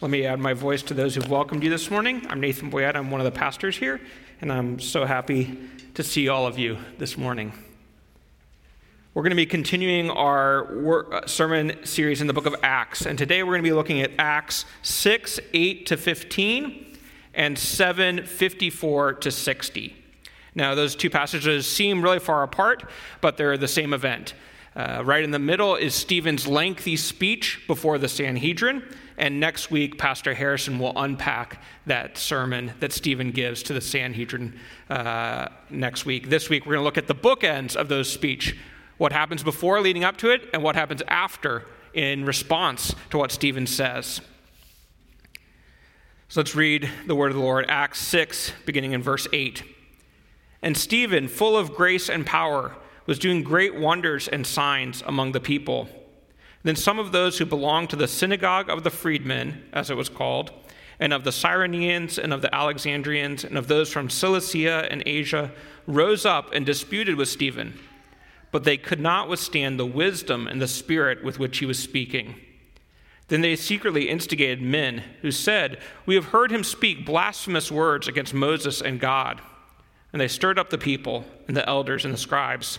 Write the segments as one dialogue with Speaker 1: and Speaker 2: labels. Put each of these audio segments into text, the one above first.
Speaker 1: Let me add my voice to those who've welcomed you this morning. I'm Nathan Boyette. I'm one of the pastors here, and I'm so happy to see all of you this morning. We're going to be continuing our uh, sermon series in the book of Acts, and today we're going to be looking at Acts 6, 8 to 15, and 7, 54 to 60. Now, those two passages seem really far apart, but they're the same event. Uh, right in the middle is Stephen's lengthy speech before the Sanhedrin. And next week, Pastor Harrison will unpack that sermon that Stephen gives to the Sanhedrin uh, next week. This week, we're going to look at the bookends of those speech what happens before leading up to it, and what happens after in response to what Stephen says. So let's read the word of the Lord, Acts 6, beginning in verse 8. And Stephen, full of grace and power, was doing great wonders and signs among the people. Then some of those who belonged to the synagogue of the freedmen, as it was called, and of the Cyrenians and of the Alexandrians and of those from Cilicia and Asia rose up and disputed with Stephen. But they could not withstand the wisdom and the spirit with which he was speaking. Then they secretly instigated men who said, We have heard him speak blasphemous words against Moses and God. And they stirred up the people and the elders and the scribes.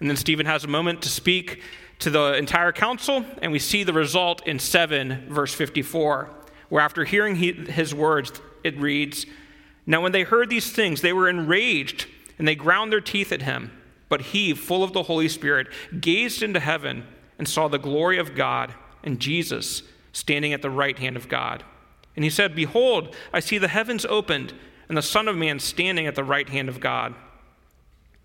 Speaker 1: And then Stephen has a moment to speak to the entire council, and we see the result in 7, verse 54, where after hearing he, his words, it reads Now, when they heard these things, they were enraged, and they ground their teeth at him. But he, full of the Holy Spirit, gazed into heaven and saw the glory of God and Jesus standing at the right hand of God. And he said, Behold, I see the heavens opened, and the Son of Man standing at the right hand of God.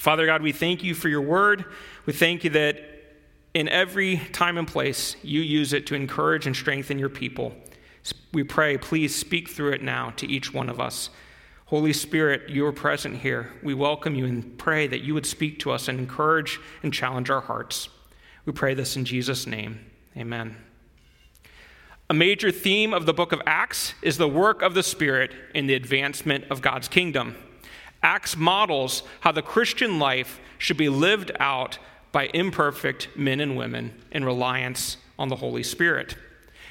Speaker 1: Father God, we thank you for your word. We thank you that in every time and place, you use it to encourage and strengthen your people. We pray, please speak through it now to each one of us. Holy Spirit, you are present here. We welcome you and pray that you would speak to us and encourage and challenge our hearts. We pray this in Jesus' name. Amen. A major theme of the book of Acts is the work of the Spirit in the advancement of God's kingdom. Acts models how the Christian life should be lived out by imperfect men and women in reliance on the Holy Spirit.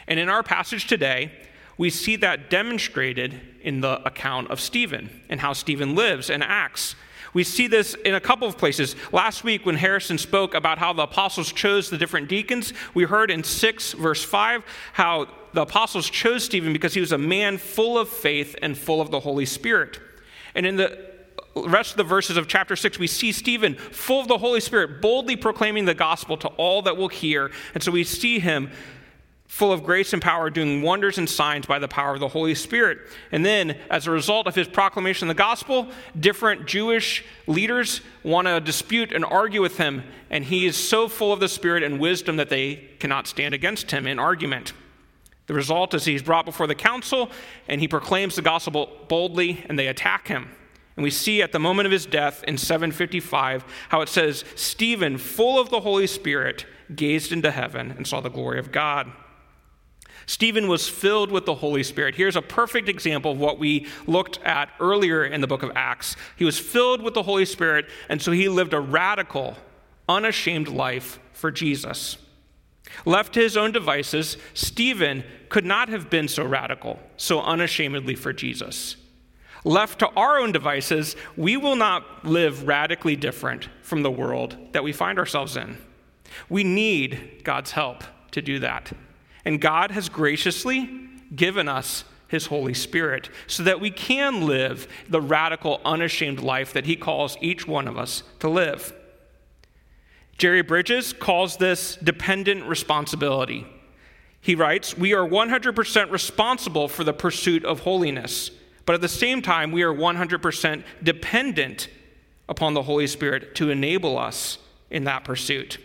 Speaker 1: And in our passage today, we see that demonstrated in the account of Stephen and how Stephen lives and acts. We see this in a couple of places. Last week, when Harrison spoke about how the apostles chose the different deacons, we heard in 6, verse 5, how the apostles chose Stephen because he was a man full of faith and full of the Holy Spirit. And in the rest of the verses of chapter 6, we see Stephen, full of the Holy Spirit, boldly proclaiming the gospel to all that will hear. And so we see him full of grace and power, doing wonders and signs by the power of the Holy Spirit. And then, as a result of his proclamation of the gospel, different Jewish leaders want to dispute and argue with him. And he is so full of the Spirit and wisdom that they cannot stand against him in argument. The result is he's brought before the council and he proclaims the gospel boldly, and they attack him. And we see at the moment of his death in 755 how it says, Stephen, full of the Holy Spirit, gazed into heaven and saw the glory of God. Stephen was filled with the Holy Spirit. Here's a perfect example of what we looked at earlier in the book of Acts. He was filled with the Holy Spirit, and so he lived a radical, unashamed life for Jesus. Left to his own devices, Stephen could not have been so radical, so unashamedly for Jesus. Left to our own devices, we will not live radically different from the world that we find ourselves in. We need God's help to do that. And God has graciously given us his Holy Spirit so that we can live the radical, unashamed life that he calls each one of us to live. Jerry Bridges calls this dependent responsibility. He writes, We are 100% responsible for the pursuit of holiness, but at the same time, we are 100% dependent upon the Holy Spirit to enable us in that pursuit.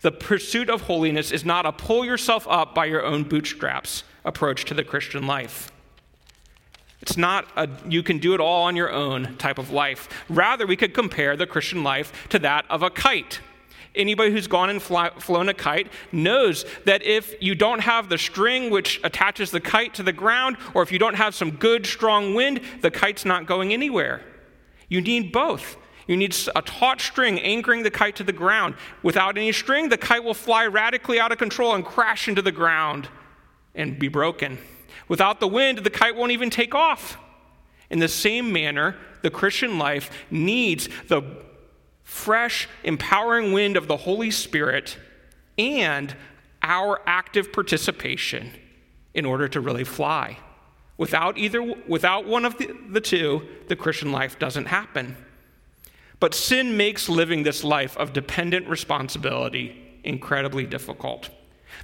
Speaker 1: The pursuit of holiness is not a pull yourself up by your own bootstraps approach to the Christian life. It's not a you can do it all on your own type of life. Rather, we could compare the Christian life to that of a kite. Anybody who's gone and fly, flown a kite knows that if you don't have the string which attaches the kite to the ground, or if you don't have some good, strong wind, the kite's not going anywhere. You need both. You need a taut string anchoring the kite to the ground. Without any string, the kite will fly radically out of control and crash into the ground and be broken. Without the wind, the kite won't even take off. In the same manner, the Christian life needs the fresh, empowering wind of the Holy Spirit and our active participation in order to really fly. Without either without one of the, the two, the Christian life doesn't happen. But sin makes living this life of dependent responsibility incredibly difficult.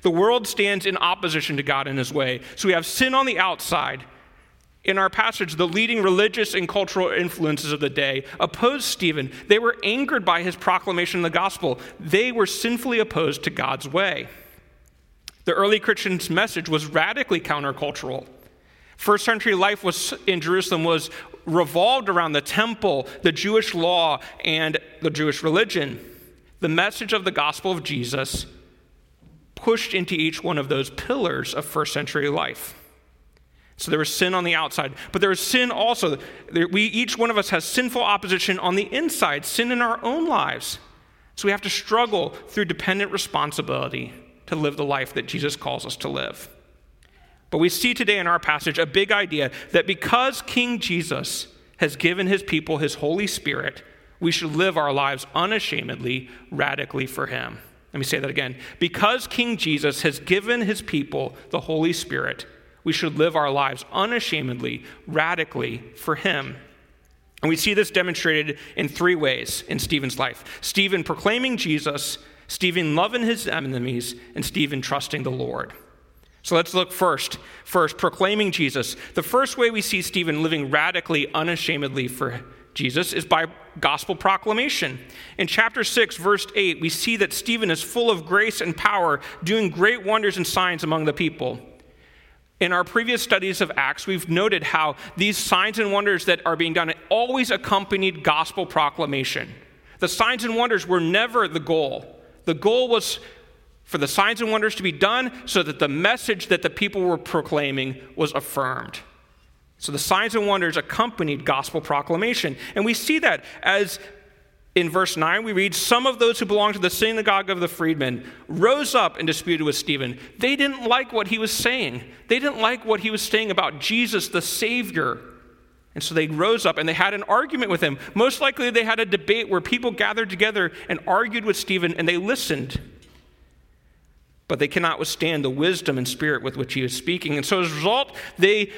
Speaker 1: The world stands in opposition to God in his way. So we have sin on the outside. In our passage, the leading religious and cultural influences of the day opposed Stephen. They were angered by his proclamation of the gospel. They were sinfully opposed to God's way. The early Christians' message was radically countercultural. First century life was in Jerusalem was revolved around the temple, the Jewish law, and the Jewish religion. The message of the gospel of Jesus pushed into each one of those pillars of first century life. So there was sin on the outside, but there was sin also. We each one of us has sinful opposition on the inside, sin in our own lives. So we have to struggle through dependent responsibility to live the life that Jesus calls us to live. But we see today in our passage a big idea that because King Jesus has given his people his Holy Spirit, we should live our lives unashamedly, radically for him. Let me say that again. Because King Jesus has given his people the Holy Spirit, we should live our lives unashamedly, radically for him. And we see this demonstrated in three ways in Stephen's life Stephen proclaiming Jesus, Stephen loving his enemies, and Stephen trusting the Lord. So let's look first. First, proclaiming Jesus. The first way we see Stephen living radically, unashamedly for Jesus is by gospel proclamation. In chapter 6, verse 8, we see that Stephen is full of grace and power, doing great wonders and signs among the people. In our previous studies of Acts, we've noted how these signs and wonders that are being done always accompanied gospel proclamation. The signs and wonders were never the goal. The goal was for the signs and wonders to be done so that the message that the people were proclaiming was affirmed. So the signs and wonders accompanied gospel proclamation. And we see that as in verse 9, we read, Some of those who belonged to the synagogue of the freedmen rose up and disputed with Stephen. They didn't like what he was saying, they didn't like what he was saying about Jesus, the Savior. And so they rose up and they had an argument with him. Most likely, they had a debate where people gathered together and argued with Stephen and they listened. But they cannot withstand the wisdom and spirit with which he is speaking. And so, as a result, they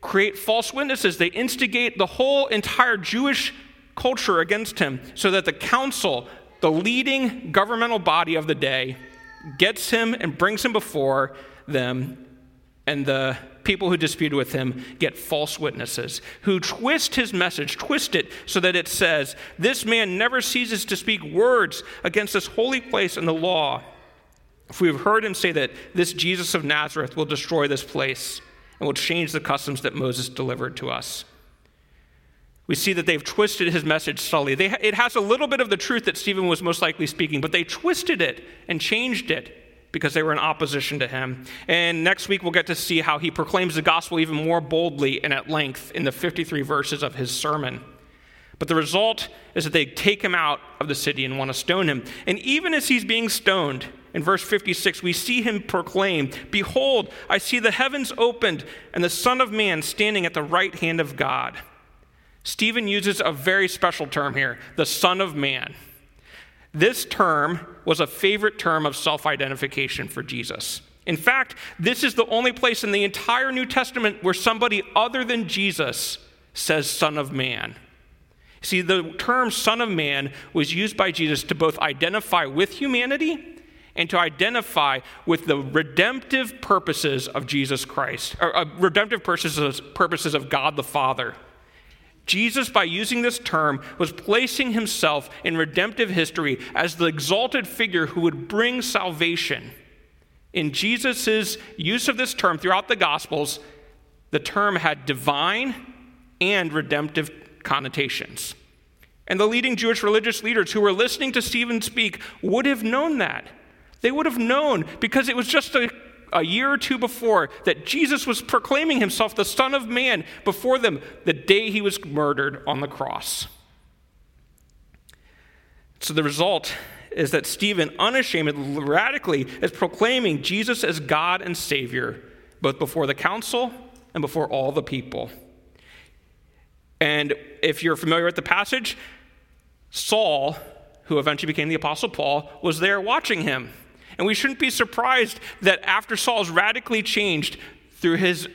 Speaker 1: create false witnesses. They instigate the whole entire Jewish culture against him so that the council, the leading governmental body of the day, gets him and brings him before them, and the people who dispute with him get false witnesses who twist his message, twist it so that it says, This man never ceases to speak words against this holy place and the law. If we've heard him say that this Jesus of Nazareth will destroy this place, and will change the customs that Moses delivered to us. We see that they've twisted his message subtly. They, it has a little bit of the truth that Stephen was most likely speaking, but they twisted it and changed it because they were in opposition to him. And next week, we'll get to see how he proclaims the gospel even more boldly and at length in the 53 verses of his sermon. But the result is that they take him out of the city and want to stone him. And even as he's being stoned, in verse 56, we see him proclaim, Behold, I see the heavens opened and the Son of Man standing at the right hand of God. Stephen uses a very special term here, the Son of Man. This term was a favorite term of self identification for Jesus. In fact, this is the only place in the entire New Testament where somebody other than Jesus says Son of Man. See, the term Son of Man was used by Jesus to both identify with humanity and to identify with the redemptive purposes of Jesus Christ, or uh, redemptive purposes, purposes of God the Father. Jesus, by using this term, was placing himself in redemptive history as the exalted figure who would bring salvation. In Jesus' use of this term throughout the Gospels, the term had divine and redemptive connotations. And the leading Jewish religious leaders who were listening to Stephen speak would have known that. They would have known because it was just a, a year or two before that Jesus was proclaiming himself the Son of Man before them the day he was murdered on the cross. So the result is that Stephen unashamedly, radically, is proclaiming Jesus as God and Savior, both before the council and before all the people. And if you're familiar with the passage, Saul, who eventually became the Apostle Paul, was there watching him. And we shouldn't be surprised that after Saul's radically changed through his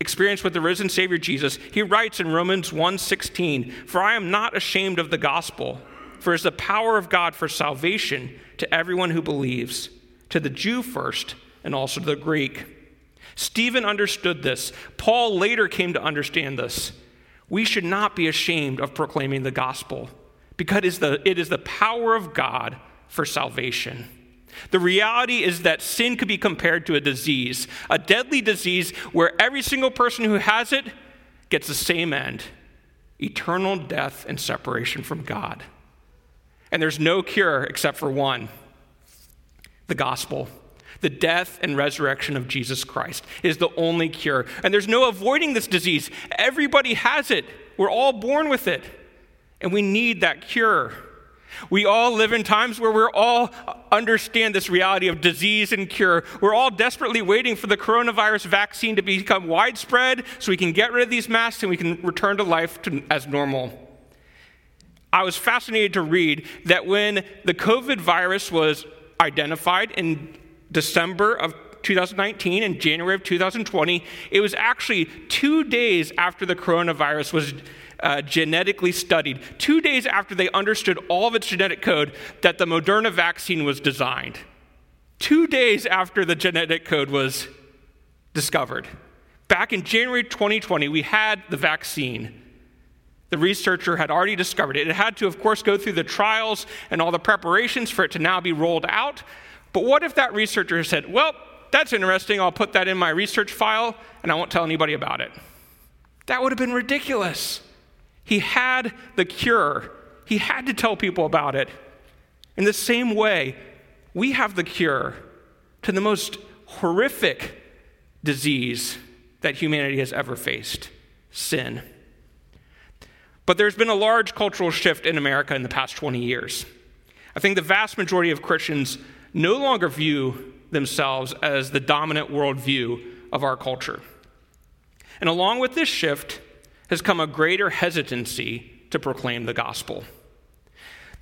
Speaker 1: experience with the risen Savior Jesus, he writes in Romans 1:16, "For I am not ashamed of the gospel, for it is the power of God for salvation to everyone who believes, to the Jew first, and also to the Greek." Stephen understood this. Paul later came to understand this. We should not be ashamed of proclaiming the gospel because it is the, it is the power of God for salvation. The reality is that sin could be compared to a disease, a deadly disease where every single person who has it gets the same end eternal death and separation from God. And there's no cure except for one the gospel. The death and resurrection of Jesus Christ is the only cure. And there's no avoiding this disease. Everybody has it. We're all born with it. And we need that cure. We all live in times where we're all understand this reality of disease and cure. We're all desperately waiting for the coronavirus vaccine to become widespread so we can get rid of these masks and we can return to life to, as normal. I was fascinated to read that when the COVID virus was identified in December of 2019 and January of 2020. It was actually two days after the coronavirus was uh, genetically studied, two days after they understood all of its genetic code, that the Moderna vaccine was designed. Two days after the genetic code was discovered. Back in January 2020, we had the vaccine. The researcher had already discovered it. It had to, of course, go through the trials and all the preparations for it to now be rolled out. But what if that researcher said, Well, that's interesting, I'll put that in my research file and I won't tell anybody about it? That would have been ridiculous. He had the cure, he had to tell people about it. In the same way, we have the cure to the most horrific disease that humanity has ever faced sin. But there's been a large cultural shift in America in the past 20 years. I think the vast majority of Christians no longer view themselves as the dominant worldview of our culture. And along with this shift has come a greater hesitancy to proclaim the gospel.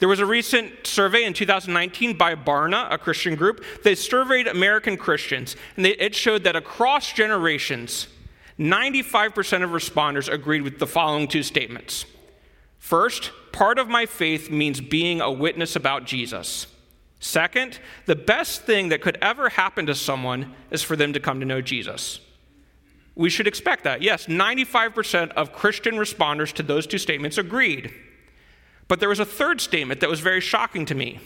Speaker 1: There was a recent survey in 2019 by Barna, a Christian group. They surveyed American Christians, and they, it showed that across generations, 95% of responders agreed with the following two statements. First, part of my faith means being a witness about Jesus. Second, the best thing that could ever happen to someone is for them to come to know Jesus. We should expect that. Yes, 95% of Christian responders to those two statements agreed. But there was a third statement that was very shocking to me.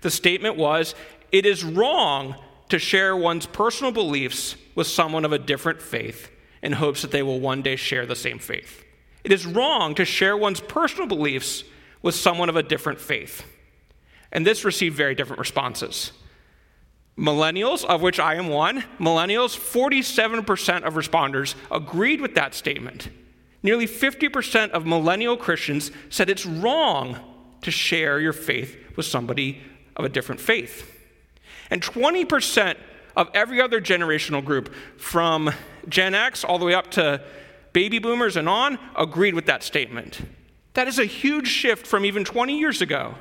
Speaker 1: The statement was it is wrong to share one's personal beliefs with someone of a different faith in hopes that they will one day share the same faith. It is wrong to share one's personal beliefs with someone of a different faith. And this received very different responses. Millennials, of which I am one, millennials, 47% of responders agreed with that statement. Nearly 50% of millennial Christians said it's wrong to share your faith with somebody of a different faith. And 20% of every other generational group, from Gen X all the way up to baby boomers and on, agreed with that statement. That is a huge shift from even 20 years ago.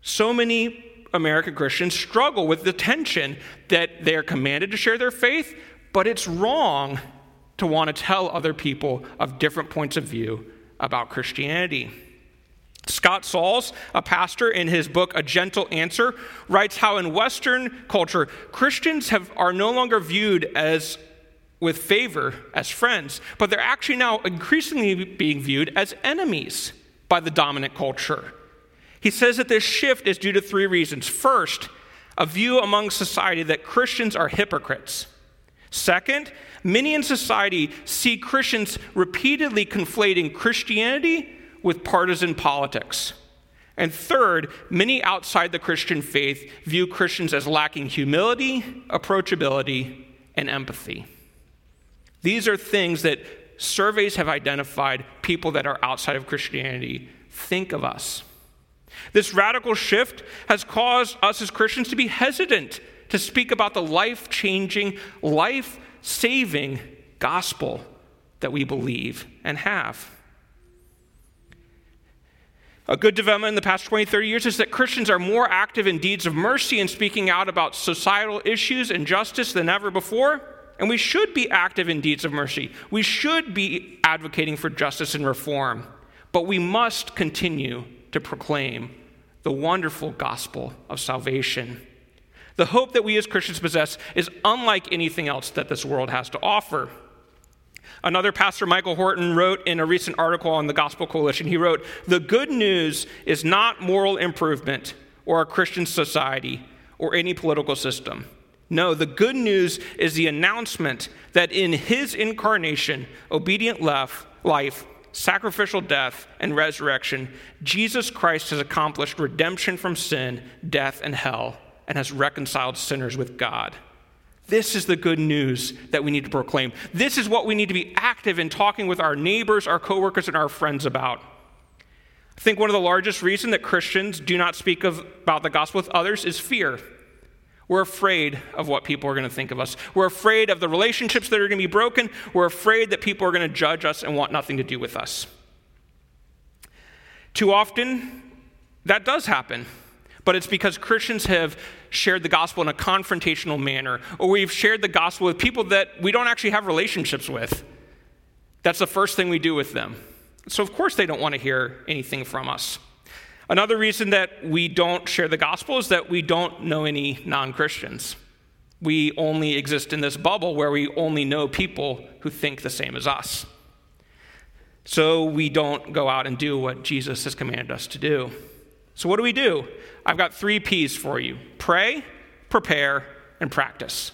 Speaker 1: So many American Christians struggle with the tension that they are commanded to share their faith, but it's wrong to want to tell other people of different points of view about Christianity. Scott Sauls, a pastor, in his book A Gentle Answer, writes how in Western culture, Christians have, are no longer viewed as with favor as friends, but they're actually now increasingly being viewed as enemies by the dominant culture. He says that this shift is due to three reasons. First, a view among society that Christians are hypocrites. Second, many in society see Christians repeatedly conflating Christianity with partisan politics. And third, many outside the Christian faith view Christians as lacking humility, approachability, and empathy. These are things that surveys have identified people that are outside of Christianity think of us. This radical shift has caused us as Christians to be hesitant to speak about the life changing, life saving gospel that we believe and have. A good development in the past 20, 30 years is that Christians are more active in deeds of mercy and speaking out about societal issues and justice than ever before. And we should be active in deeds of mercy. We should be advocating for justice and reform. But we must continue to proclaim the wonderful gospel of salvation. The hope that we as Christians possess is unlike anything else that this world has to offer. Another pastor, Michael Horton, wrote in a recent article on the Gospel Coalition, he wrote, The good news is not moral improvement or a Christian society or any political system. No, the good news is the announcement that in his incarnation, obedient life, sacrificial death, and resurrection, Jesus Christ has accomplished redemption from sin, death, and hell, and has reconciled sinners with God. This is the good news that we need to proclaim. This is what we need to be active in talking with our neighbors, our coworkers, and our friends about. I think one of the largest reasons that Christians do not speak of, about the gospel with others is fear. We're afraid of what people are going to think of us. We're afraid of the relationships that are going to be broken. We're afraid that people are going to judge us and want nothing to do with us. Too often, that does happen, but it's because Christians have shared the gospel in a confrontational manner, or we've shared the gospel with people that we don't actually have relationships with. That's the first thing we do with them. So, of course, they don't want to hear anything from us. Another reason that we don't share the gospel is that we don't know any non Christians. We only exist in this bubble where we only know people who think the same as us. So we don't go out and do what Jesus has commanded us to do. So, what do we do? I've got three P's for you pray, prepare, and practice.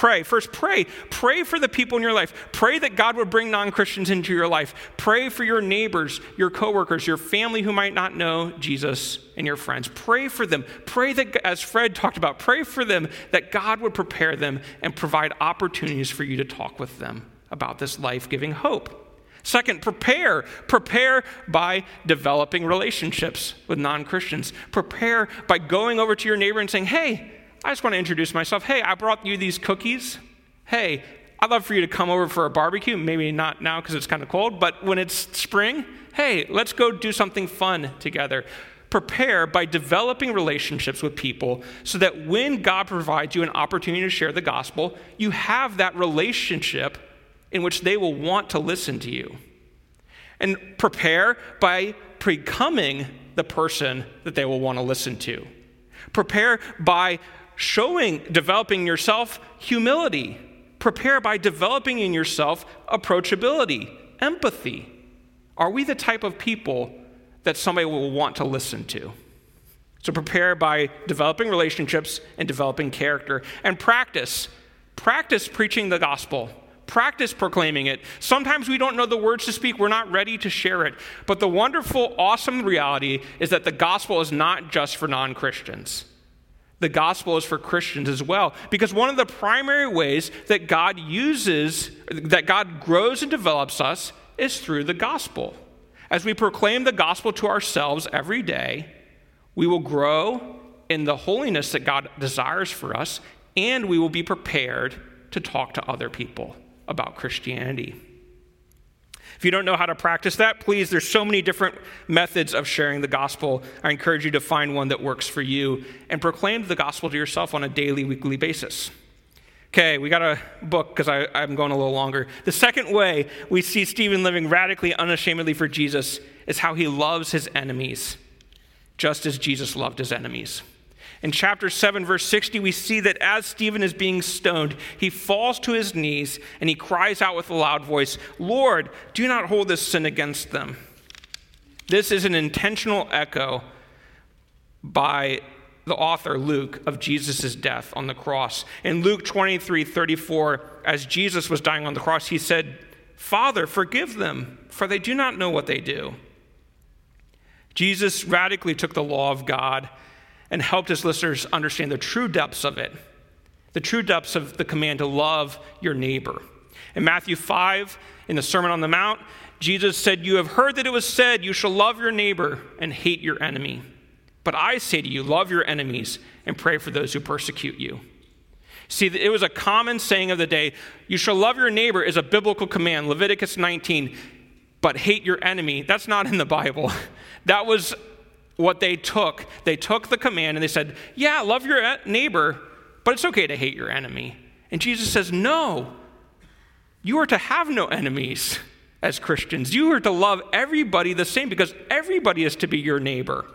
Speaker 1: Pray. First, pray. Pray for the people in your life. Pray that God would bring non Christians into your life. Pray for your neighbors, your coworkers, your family who might not know Jesus, and your friends. Pray for them. Pray that, as Fred talked about, pray for them that God would prepare them and provide opportunities for you to talk with them about this life giving hope. Second, prepare. Prepare by developing relationships with non Christians. Prepare by going over to your neighbor and saying, hey, I just want to introduce myself. Hey, I brought you these cookies. Hey, I'd love for you to come over for a barbecue. Maybe not now because it's kind of cold, but when it's spring, hey, let's go do something fun together. Prepare by developing relationships with people so that when God provides you an opportunity to share the gospel, you have that relationship in which they will want to listen to you. And prepare by becoming the person that they will want to listen to. Prepare by showing, developing yourself humility. Prepare by developing in yourself approachability, empathy. Are we the type of people that somebody will want to listen to? So prepare by developing relationships and developing character. And practice. Practice preaching the gospel. Practice proclaiming it. Sometimes we don't know the words to speak, we're not ready to share it. But the wonderful, awesome reality is that the gospel is not just for non Christians the gospel is for Christians as well. Because one of the primary ways that God uses, that God grows and develops us, is through the gospel. As we proclaim the gospel to ourselves every day, we will grow in the holiness that God desires for us, and we will be prepared to talk to other people about Christianity. If you don't know how to practice that, please, there's so many different methods of sharing the gospel. I encourage you to find one that works for you and proclaim the gospel to yourself on a daily, weekly basis. Okay, we got a book because I'm going a little longer. The second way we see Stephen living radically, unashamedly for Jesus is how he loves his enemies, just as Jesus loved his enemies. In chapter 7, verse 60, we see that as Stephen is being stoned, he falls to his knees and he cries out with a loud voice, Lord, do not hold this sin against them. This is an intentional echo by the author, Luke, of Jesus' death on the cross. In Luke 23 34, as Jesus was dying on the cross, he said, Father, forgive them, for they do not know what they do. Jesus radically took the law of God and helped his listeners understand the true depths of it, the true depths of the command to love your neighbor. In Matthew 5, in the Sermon on the Mount, Jesus said, You have heard that it was said, You shall love your neighbor and hate your enemy. But I say to you, love your enemies and pray for those who persecute you. See, it was a common saying of the day you shall love your neighbor is a biblical command, Leviticus 19, but hate your enemy. That's not in the Bible. That was what they took. They took the command and they said, Yeah, love your neighbor, but it's okay to hate your enemy. And Jesus says, No, you are to have no enemies as Christians. You are to love everybody the same because everybody is to be your neighbor.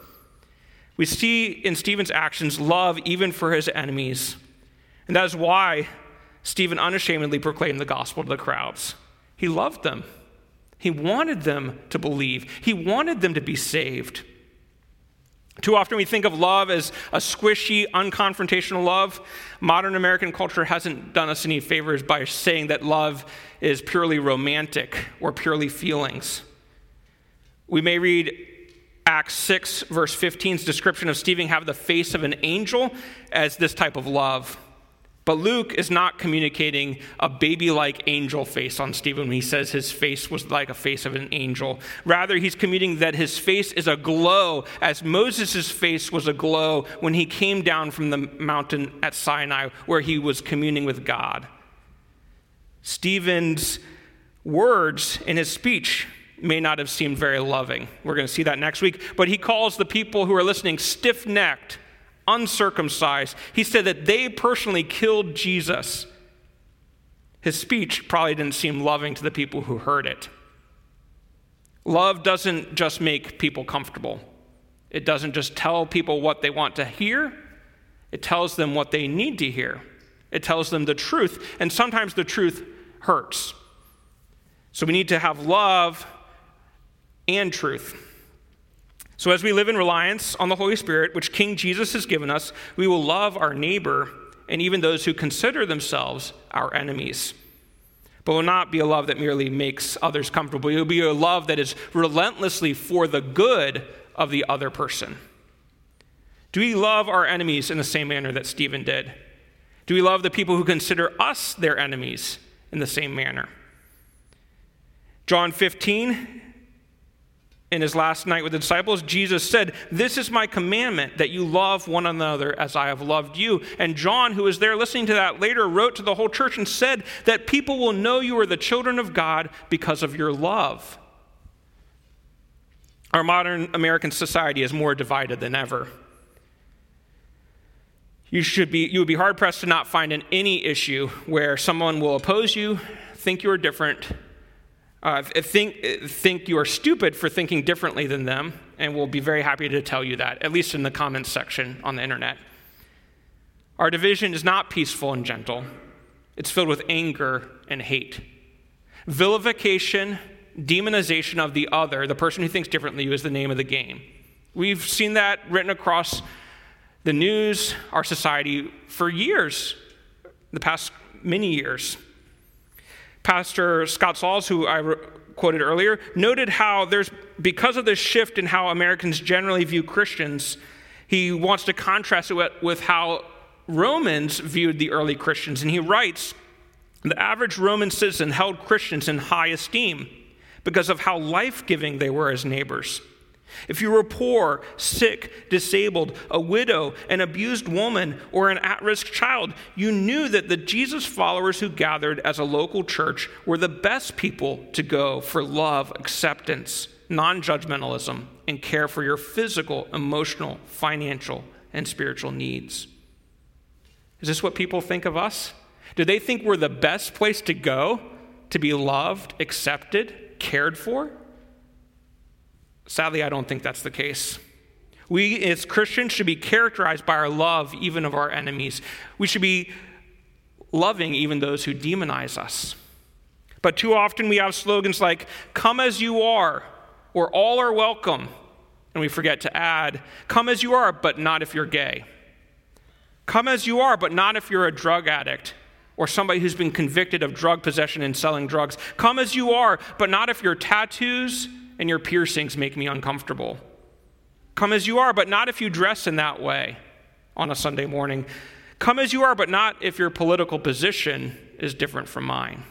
Speaker 1: We see in Stephen's actions love even for his enemies. And that is why Stephen unashamedly proclaimed the gospel to the crowds. He loved them, he wanted them to believe, he wanted them to be saved. Too often we think of love as a squishy, unconfrontational love. Modern American culture hasn't done us any favors by saying that love is purely romantic or purely feelings. We may read Acts 6, verse 15's description of Stephen have the face of an angel as this type of love. But Luke is not communicating a baby like angel face on Stephen when he says his face was like a face of an angel. Rather, he's communicating that his face is a glow, as Moses' face was a glow when he came down from the mountain at Sinai, where he was communing with God. Stephen's words in his speech may not have seemed very loving. We're going to see that next week. But he calls the people who are listening stiff necked uncircumcised. He said that they personally killed Jesus. His speech probably didn't seem loving to the people who heard it. Love doesn't just make people comfortable, it doesn't just tell people what they want to hear, it tells them what they need to hear. It tells them the truth, and sometimes the truth hurts. So we need to have love and truth. So, as we live in reliance on the Holy Spirit, which King Jesus has given us, we will love our neighbor and even those who consider themselves our enemies. But will not be a love that merely makes others comfortable. It will be a love that is relentlessly for the good of the other person. Do we love our enemies in the same manner that Stephen did? Do we love the people who consider us their enemies in the same manner? John 15 in his last night with the disciples, Jesus said, This is my commandment, that you love one another as I have loved you. And John, who was there listening to that later, wrote to the whole church and said that people will know you are the children of God because of your love. Our modern American society is more divided than ever. You, should be, you would be hard pressed to not find in any issue where someone will oppose you, think you are different, uh, think, think you are stupid for thinking differently than them, and we'll be very happy to tell you that, at least in the comments section on the internet. Our division is not peaceful and gentle, it's filled with anger and hate. Vilification, demonization of the other, the person who thinks differently, is the name of the game. We've seen that written across the news, our society, for years, the past many years. Pastor Scott Sauls, who I re- quoted earlier, noted how there's, because of this shift in how Americans generally view Christians, he wants to contrast it with how Romans viewed the early Christians. And he writes the average Roman citizen held Christians in high esteem because of how life giving they were as neighbors. If you were poor, sick, disabled, a widow, an abused woman, or an at risk child, you knew that the Jesus followers who gathered as a local church were the best people to go for love, acceptance, non judgmentalism, and care for your physical, emotional, financial, and spiritual needs. Is this what people think of us? Do they think we're the best place to go to be loved, accepted, cared for? Sadly, I don't think that's the case. We as Christians should be characterized by our love even of our enemies. We should be loving even those who demonize us. But too often we have slogans like, Come as you are, or All are welcome. And we forget to add, Come as you are, but not if you're gay. Come as you are, but not if you're a drug addict or somebody who's been convicted of drug possession and selling drugs. Come as you are, but not if your tattoos and your piercings make me uncomfortable. Come as you are, but not if you dress in that way on a Sunday morning. Come as you are, but not if your political position is different from mine.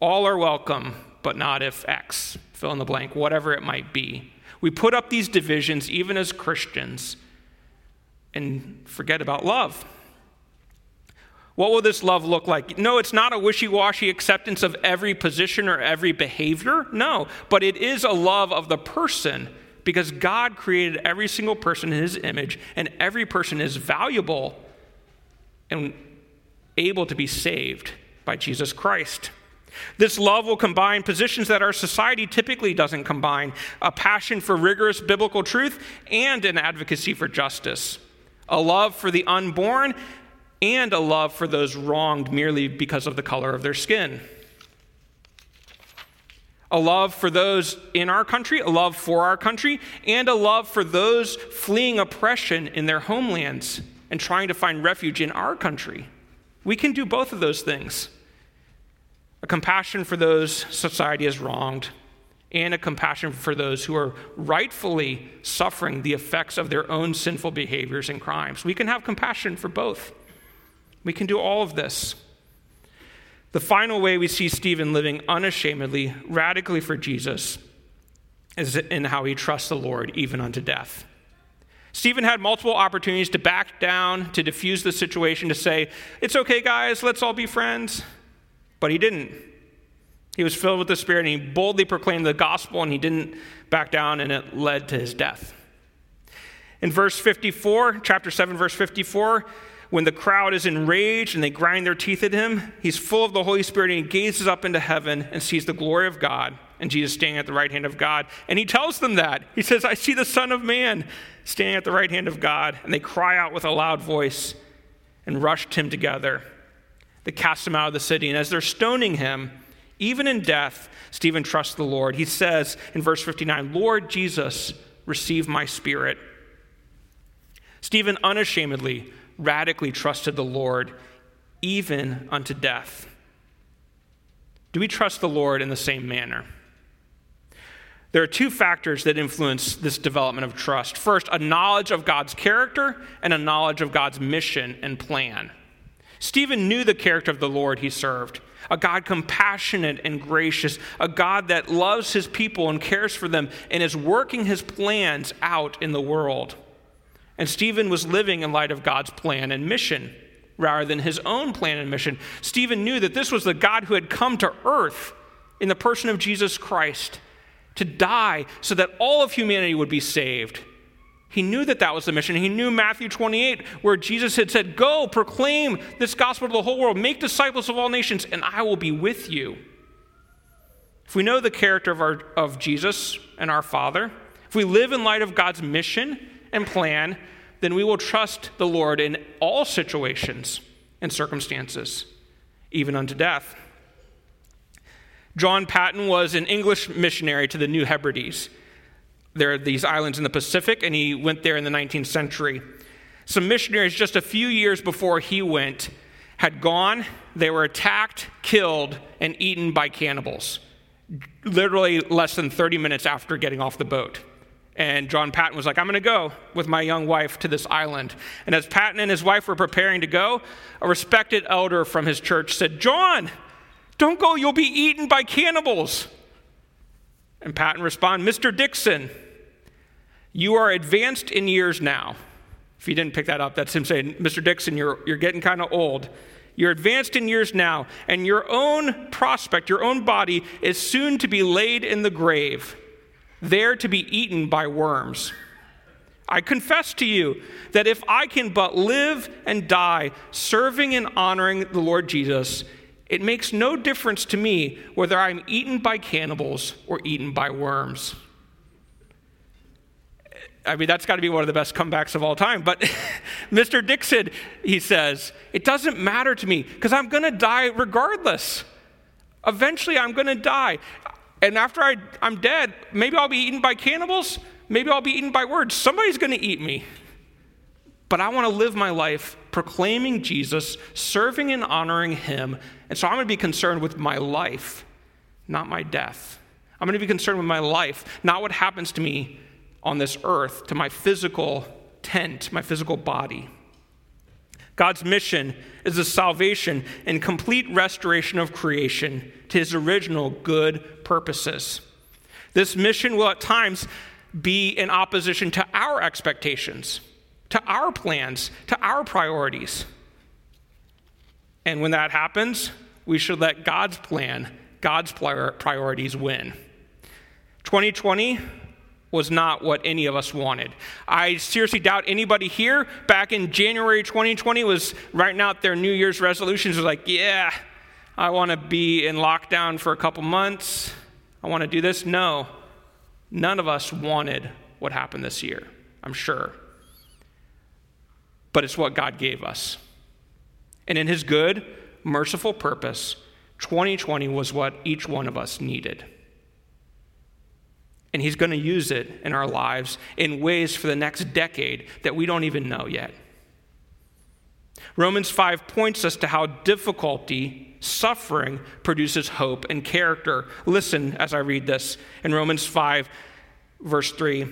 Speaker 1: All are welcome, but not if X, fill in the blank, whatever it might be. We put up these divisions even as Christians and forget about love. What will this love look like? No, it's not a wishy washy acceptance of every position or every behavior. No, but it is a love of the person because God created every single person in his image, and every person is valuable and able to be saved by Jesus Christ. This love will combine positions that our society typically doesn't combine a passion for rigorous biblical truth and an advocacy for justice, a love for the unborn and a love for those wronged merely because of the color of their skin. A love for those in our country, a love for our country, and a love for those fleeing oppression in their homelands and trying to find refuge in our country. We can do both of those things a compassion for those society has wronged, and a compassion for those who are rightfully suffering the effects of their own sinful behaviors and crimes. We can have compassion for both. We can do all of this. The final way we see Stephen living unashamedly, radically for Jesus, is in how he trusts the Lord even unto death. Stephen had multiple opportunities to back down, to diffuse the situation, to say, It's okay, guys, let's all be friends. But he didn't. He was filled with the Spirit and he boldly proclaimed the gospel and he didn't back down, and it led to his death. In verse 54, chapter 7, verse 54, when the crowd is enraged and they grind their teeth at him, he's full of the Holy Spirit and he gazes up into heaven and sees the glory of God and Jesus standing at the right hand of God. And he tells them that. He says, I see the Son of Man standing at the right hand of God. And they cry out with a loud voice and rushed him together. They cast him out of the city. And as they're stoning him, even in death, Stephen trusts the Lord. He says in verse 59, Lord Jesus, receive my spirit. Stephen unashamedly radically trusted the Lord even unto death. Do we trust the Lord in the same manner? There are two factors that influence this development of trust. First, a knowledge of God's character and a knowledge of God's mission and plan. Stephen knew the character of the Lord he served a God compassionate and gracious, a God that loves his people and cares for them and is working his plans out in the world. And Stephen was living in light of God's plan and mission rather than his own plan and mission. Stephen knew that this was the God who had come to earth in the person of Jesus Christ to die so that all of humanity would be saved. He knew that that was the mission. He knew Matthew 28, where Jesus had said, Go, proclaim this gospel to the whole world, make disciples of all nations, and I will be with you. If we know the character of, our, of Jesus and our Father, if we live in light of God's mission, and plan, then we will trust the Lord in all situations and circumstances, even unto death. John Paton was an English missionary to the New Hebrides. There are these islands in the Pacific, and he went there in the 19th century. Some missionaries, just a few years before he went, had gone. They were attacked, killed, and eaten by cannibals, literally less than 30 minutes after getting off the boat. And John Paton was like, I'm going to go with my young wife to this island. And as Paton and his wife were preparing to go, a respected elder from his church said, John, don't go, you'll be eaten by cannibals. And Paton respond, Mr. Dixon, you are advanced in years now. If you didn't pick that up, that's him saying, Mr. Dixon, you're, you're getting kind of old. You're advanced in years now, and your own prospect, your own body, is soon to be laid in the grave, there to be eaten by worms. I confess to you that if I can but live and die serving and honoring the Lord Jesus, it makes no difference to me whether I'm eaten by cannibals or eaten by worms. I mean, that's got to be one of the best comebacks of all time. But Mr. Dixon, he says, it doesn't matter to me because I'm going to die regardless. Eventually, I'm going to die. And after I, I'm dead, maybe I'll be eaten by cannibals, maybe I'll be eaten by words. Somebody's going to eat me. But I want to live my life proclaiming Jesus, serving and honoring him. And so I'm going to be concerned with my life, not my death. I'm going to be concerned with my life, not what happens to me on this earth, to my physical tent, my physical body. God's mission is the salvation and complete restoration of creation to his original good purposes. This mission will at times be in opposition to our expectations, to our plans, to our priorities. And when that happens, we should let God's plan, God's priorities win. 2020 was not what any of us wanted. I seriously doubt anybody here back in January 2020 was writing out their New Year's resolutions, was like, yeah, I want to be in lockdown for a couple months. I want to do this. No, none of us wanted what happened this year, I'm sure. But it's what God gave us. And in His good, merciful purpose, 2020 was what each one of us needed and He's going to use it in our lives in ways for the next decade that we don't even know yet. Romans 5 points us to how difficulty, suffering, produces hope and character. Listen as I read this. In Romans 5, verse 3,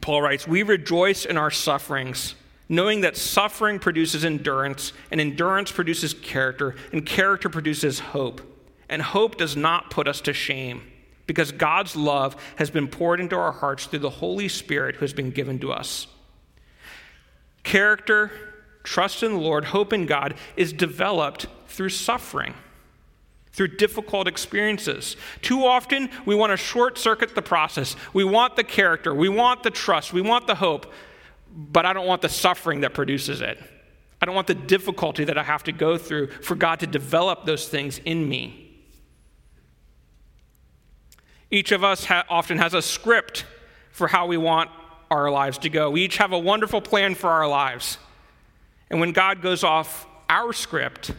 Speaker 1: Paul writes, We rejoice in our sufferings, knowing that suffering produces endurance, and endurance produces character, and character produces hope. And hope does not put us to shame because God's love has been poured into our hearts through the Holy Spirit who has been given to us. Character, trust in the Lord, hope in God is developed through suffering, through difficult experiences. Too often, we want to short circuit the process. We want the character, we want the trust, we want the hope, but I don't want the suffering that produces it. I don't want the difficulty that I have to go through for God to develop those things in me. Each of us ha- often has a script for how we want our lives to go. We each have a wonderful plan for our lives. And when God goes off our script,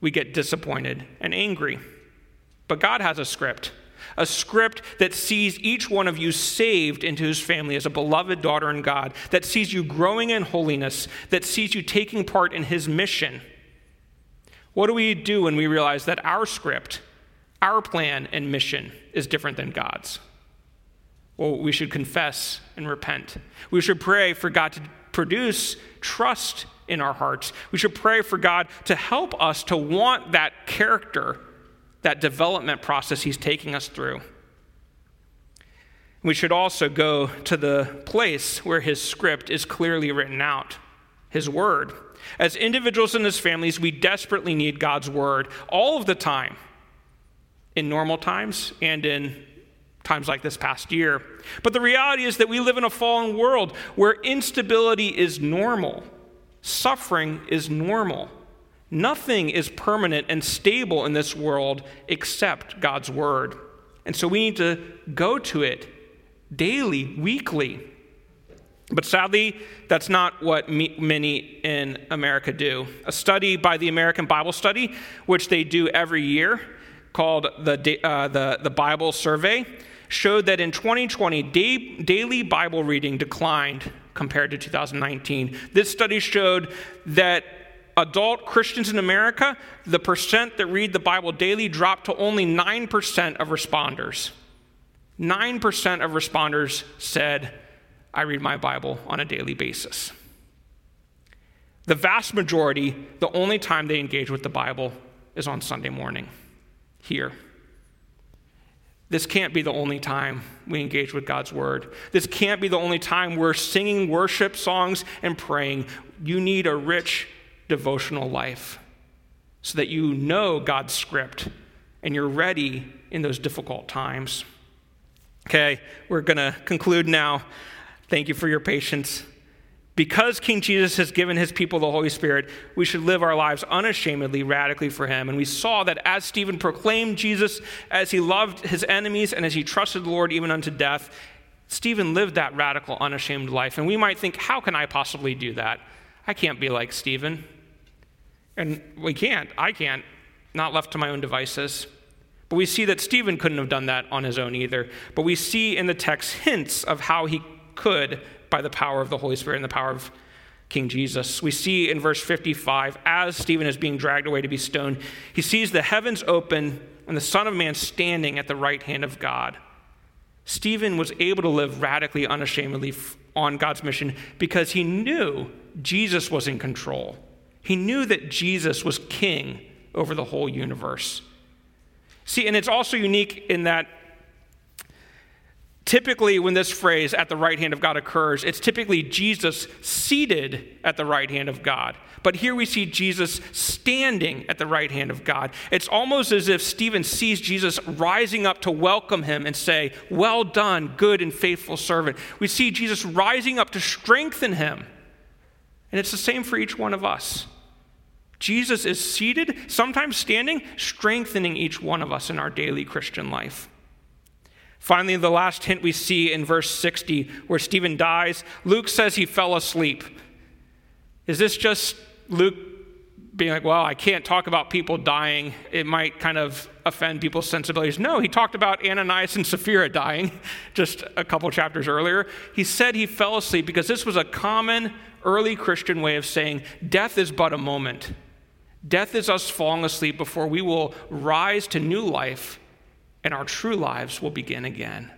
Speaker 1: we get disappointed and angry. But God has a script, a script that sees each one of you saved into his family as a beloved daughter in God, that sees you growing in holiness, that sees you taking part in his mission. What do we do when we realize that our script, our plan and mission is different than God's. Well, we should confess and repent. We should pray for God to produce trust in our hearts. We should pray for God to help us to want that character, that development process He's taking us through. We should also go to the place where His script is clearly written out, His Word. As individuals and as families, we desperately need God's Word all of the time in normal times and in times like this past year. But the reality is that we live in a fallen world where instability is normal, suffering is normal. Nothing is permanent and stable in this world except God's Word. And so we need to go to it daily, weekly. But sadly, that's not what many in America do. A study by the American Bible Study, which they do every year, called the, uh, the, the Bible Survey showed that in 2020, day, daily Bible reading declined compared to 2019. This study showed that adult Christians in America, the percent that read the Bible daily dropped to only 9% of responders. 9% of responders said, I read my Bible on a daily basis. The vast majority, the only time they engage with the Bible is on Sunday morning here. This can't be the only time we engage with God's word. This can't be the only time we're singing worship songs and praying. You need a rich devotional life so that you know God's script and you're ready in those difficult times. Okay, we're going to conclude now. Thank you for your patience. Because King Jesus has given his people the Holy Spirit, we should live our lives unashamedly, radically for him. And we saw that as Stephen proclaimed Jesus, as he loved his enemies, and as he trusted the Lord even unto death, Stephen lived that radical, unashamed life. And we might think, how can I possibly do that? I can't be like Stephen. And we can't. I can't, not left to my own devices. But we see that Stephen couldn't have done that on his own either. But we see in the text hints of how he could by the power of the Holy Spirit and the power of King Jesus. We see in verse 55, as Stephen is being dragged away to be stoned, he sees the heavens open and the Son of Man standing at the right hand of God. Stephen was able to live radically, unashamedly on God's mission because he knew Jesus was in control. He knew that Jesus was king over the whole universe. See, and it's also unique in that typically when this phrase at the right hand of God occurs, it's typically Jesus seated at the right hand of God. But here we see Jesus standing at the right hand of God. It's almost as if Stephen sees Jesus rising up to welcome him and say, Well done, good and faithful servant. We see Jesus rising up to strengthen him. And it's the same for each one of us. Jesus is seated, sometimes standing, strengthening each one of us in our daily Christian life. Finally, the last hint we see in verse 60, where Stephen dies, Luke says he fell asleep. Is this just Luke being like, well, I can't talk about people dying. It might kind of offend people's sensibilities. No, he talked about Ananias and Sapphira dying just a couple chapters earlier. He said he fell asleep because this was a common early Christian way of saying death is but a moment. Death is us falling asleep before we will rise to new life and our true lives will begin again.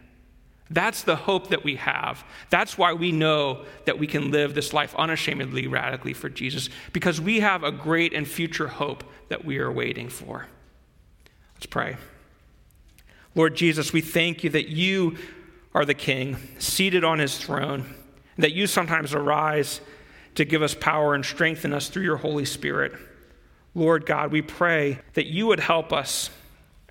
Speaker 1: That's the hope that we have. That's why we know that we can live this life unashamedly, radically for Jesus, because we have a great and future hope that we are waiting for. Let's pray. Lord Jesus, we thank you that you are the King, seated on his throne, that you sometimes arise to give us power and strengthen us through your Holy Spirit. Lord God, we pray that you would help us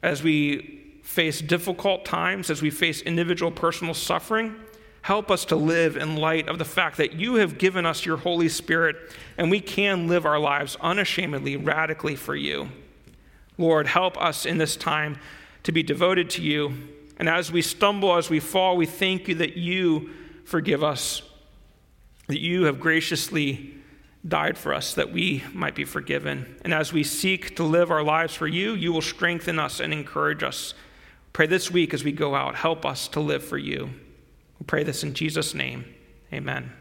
Speaker 1: as we face difficult times, as we face individual personal suffering. Help us to live in light of the fact that you have given us your Holy Spirit and we can live our lives unashamedly, radically for you. Lord, help us in this time to be devoted to you. And as we stumble, as we fall, we thank you that you forgive us, that you have graciously died for us that we might be forgiven. And as we seek to live our lives for you, you will strengthen us and encourage us. Pray this week as we go out, help us to live for you. We pray this in Jesus' name. Amen.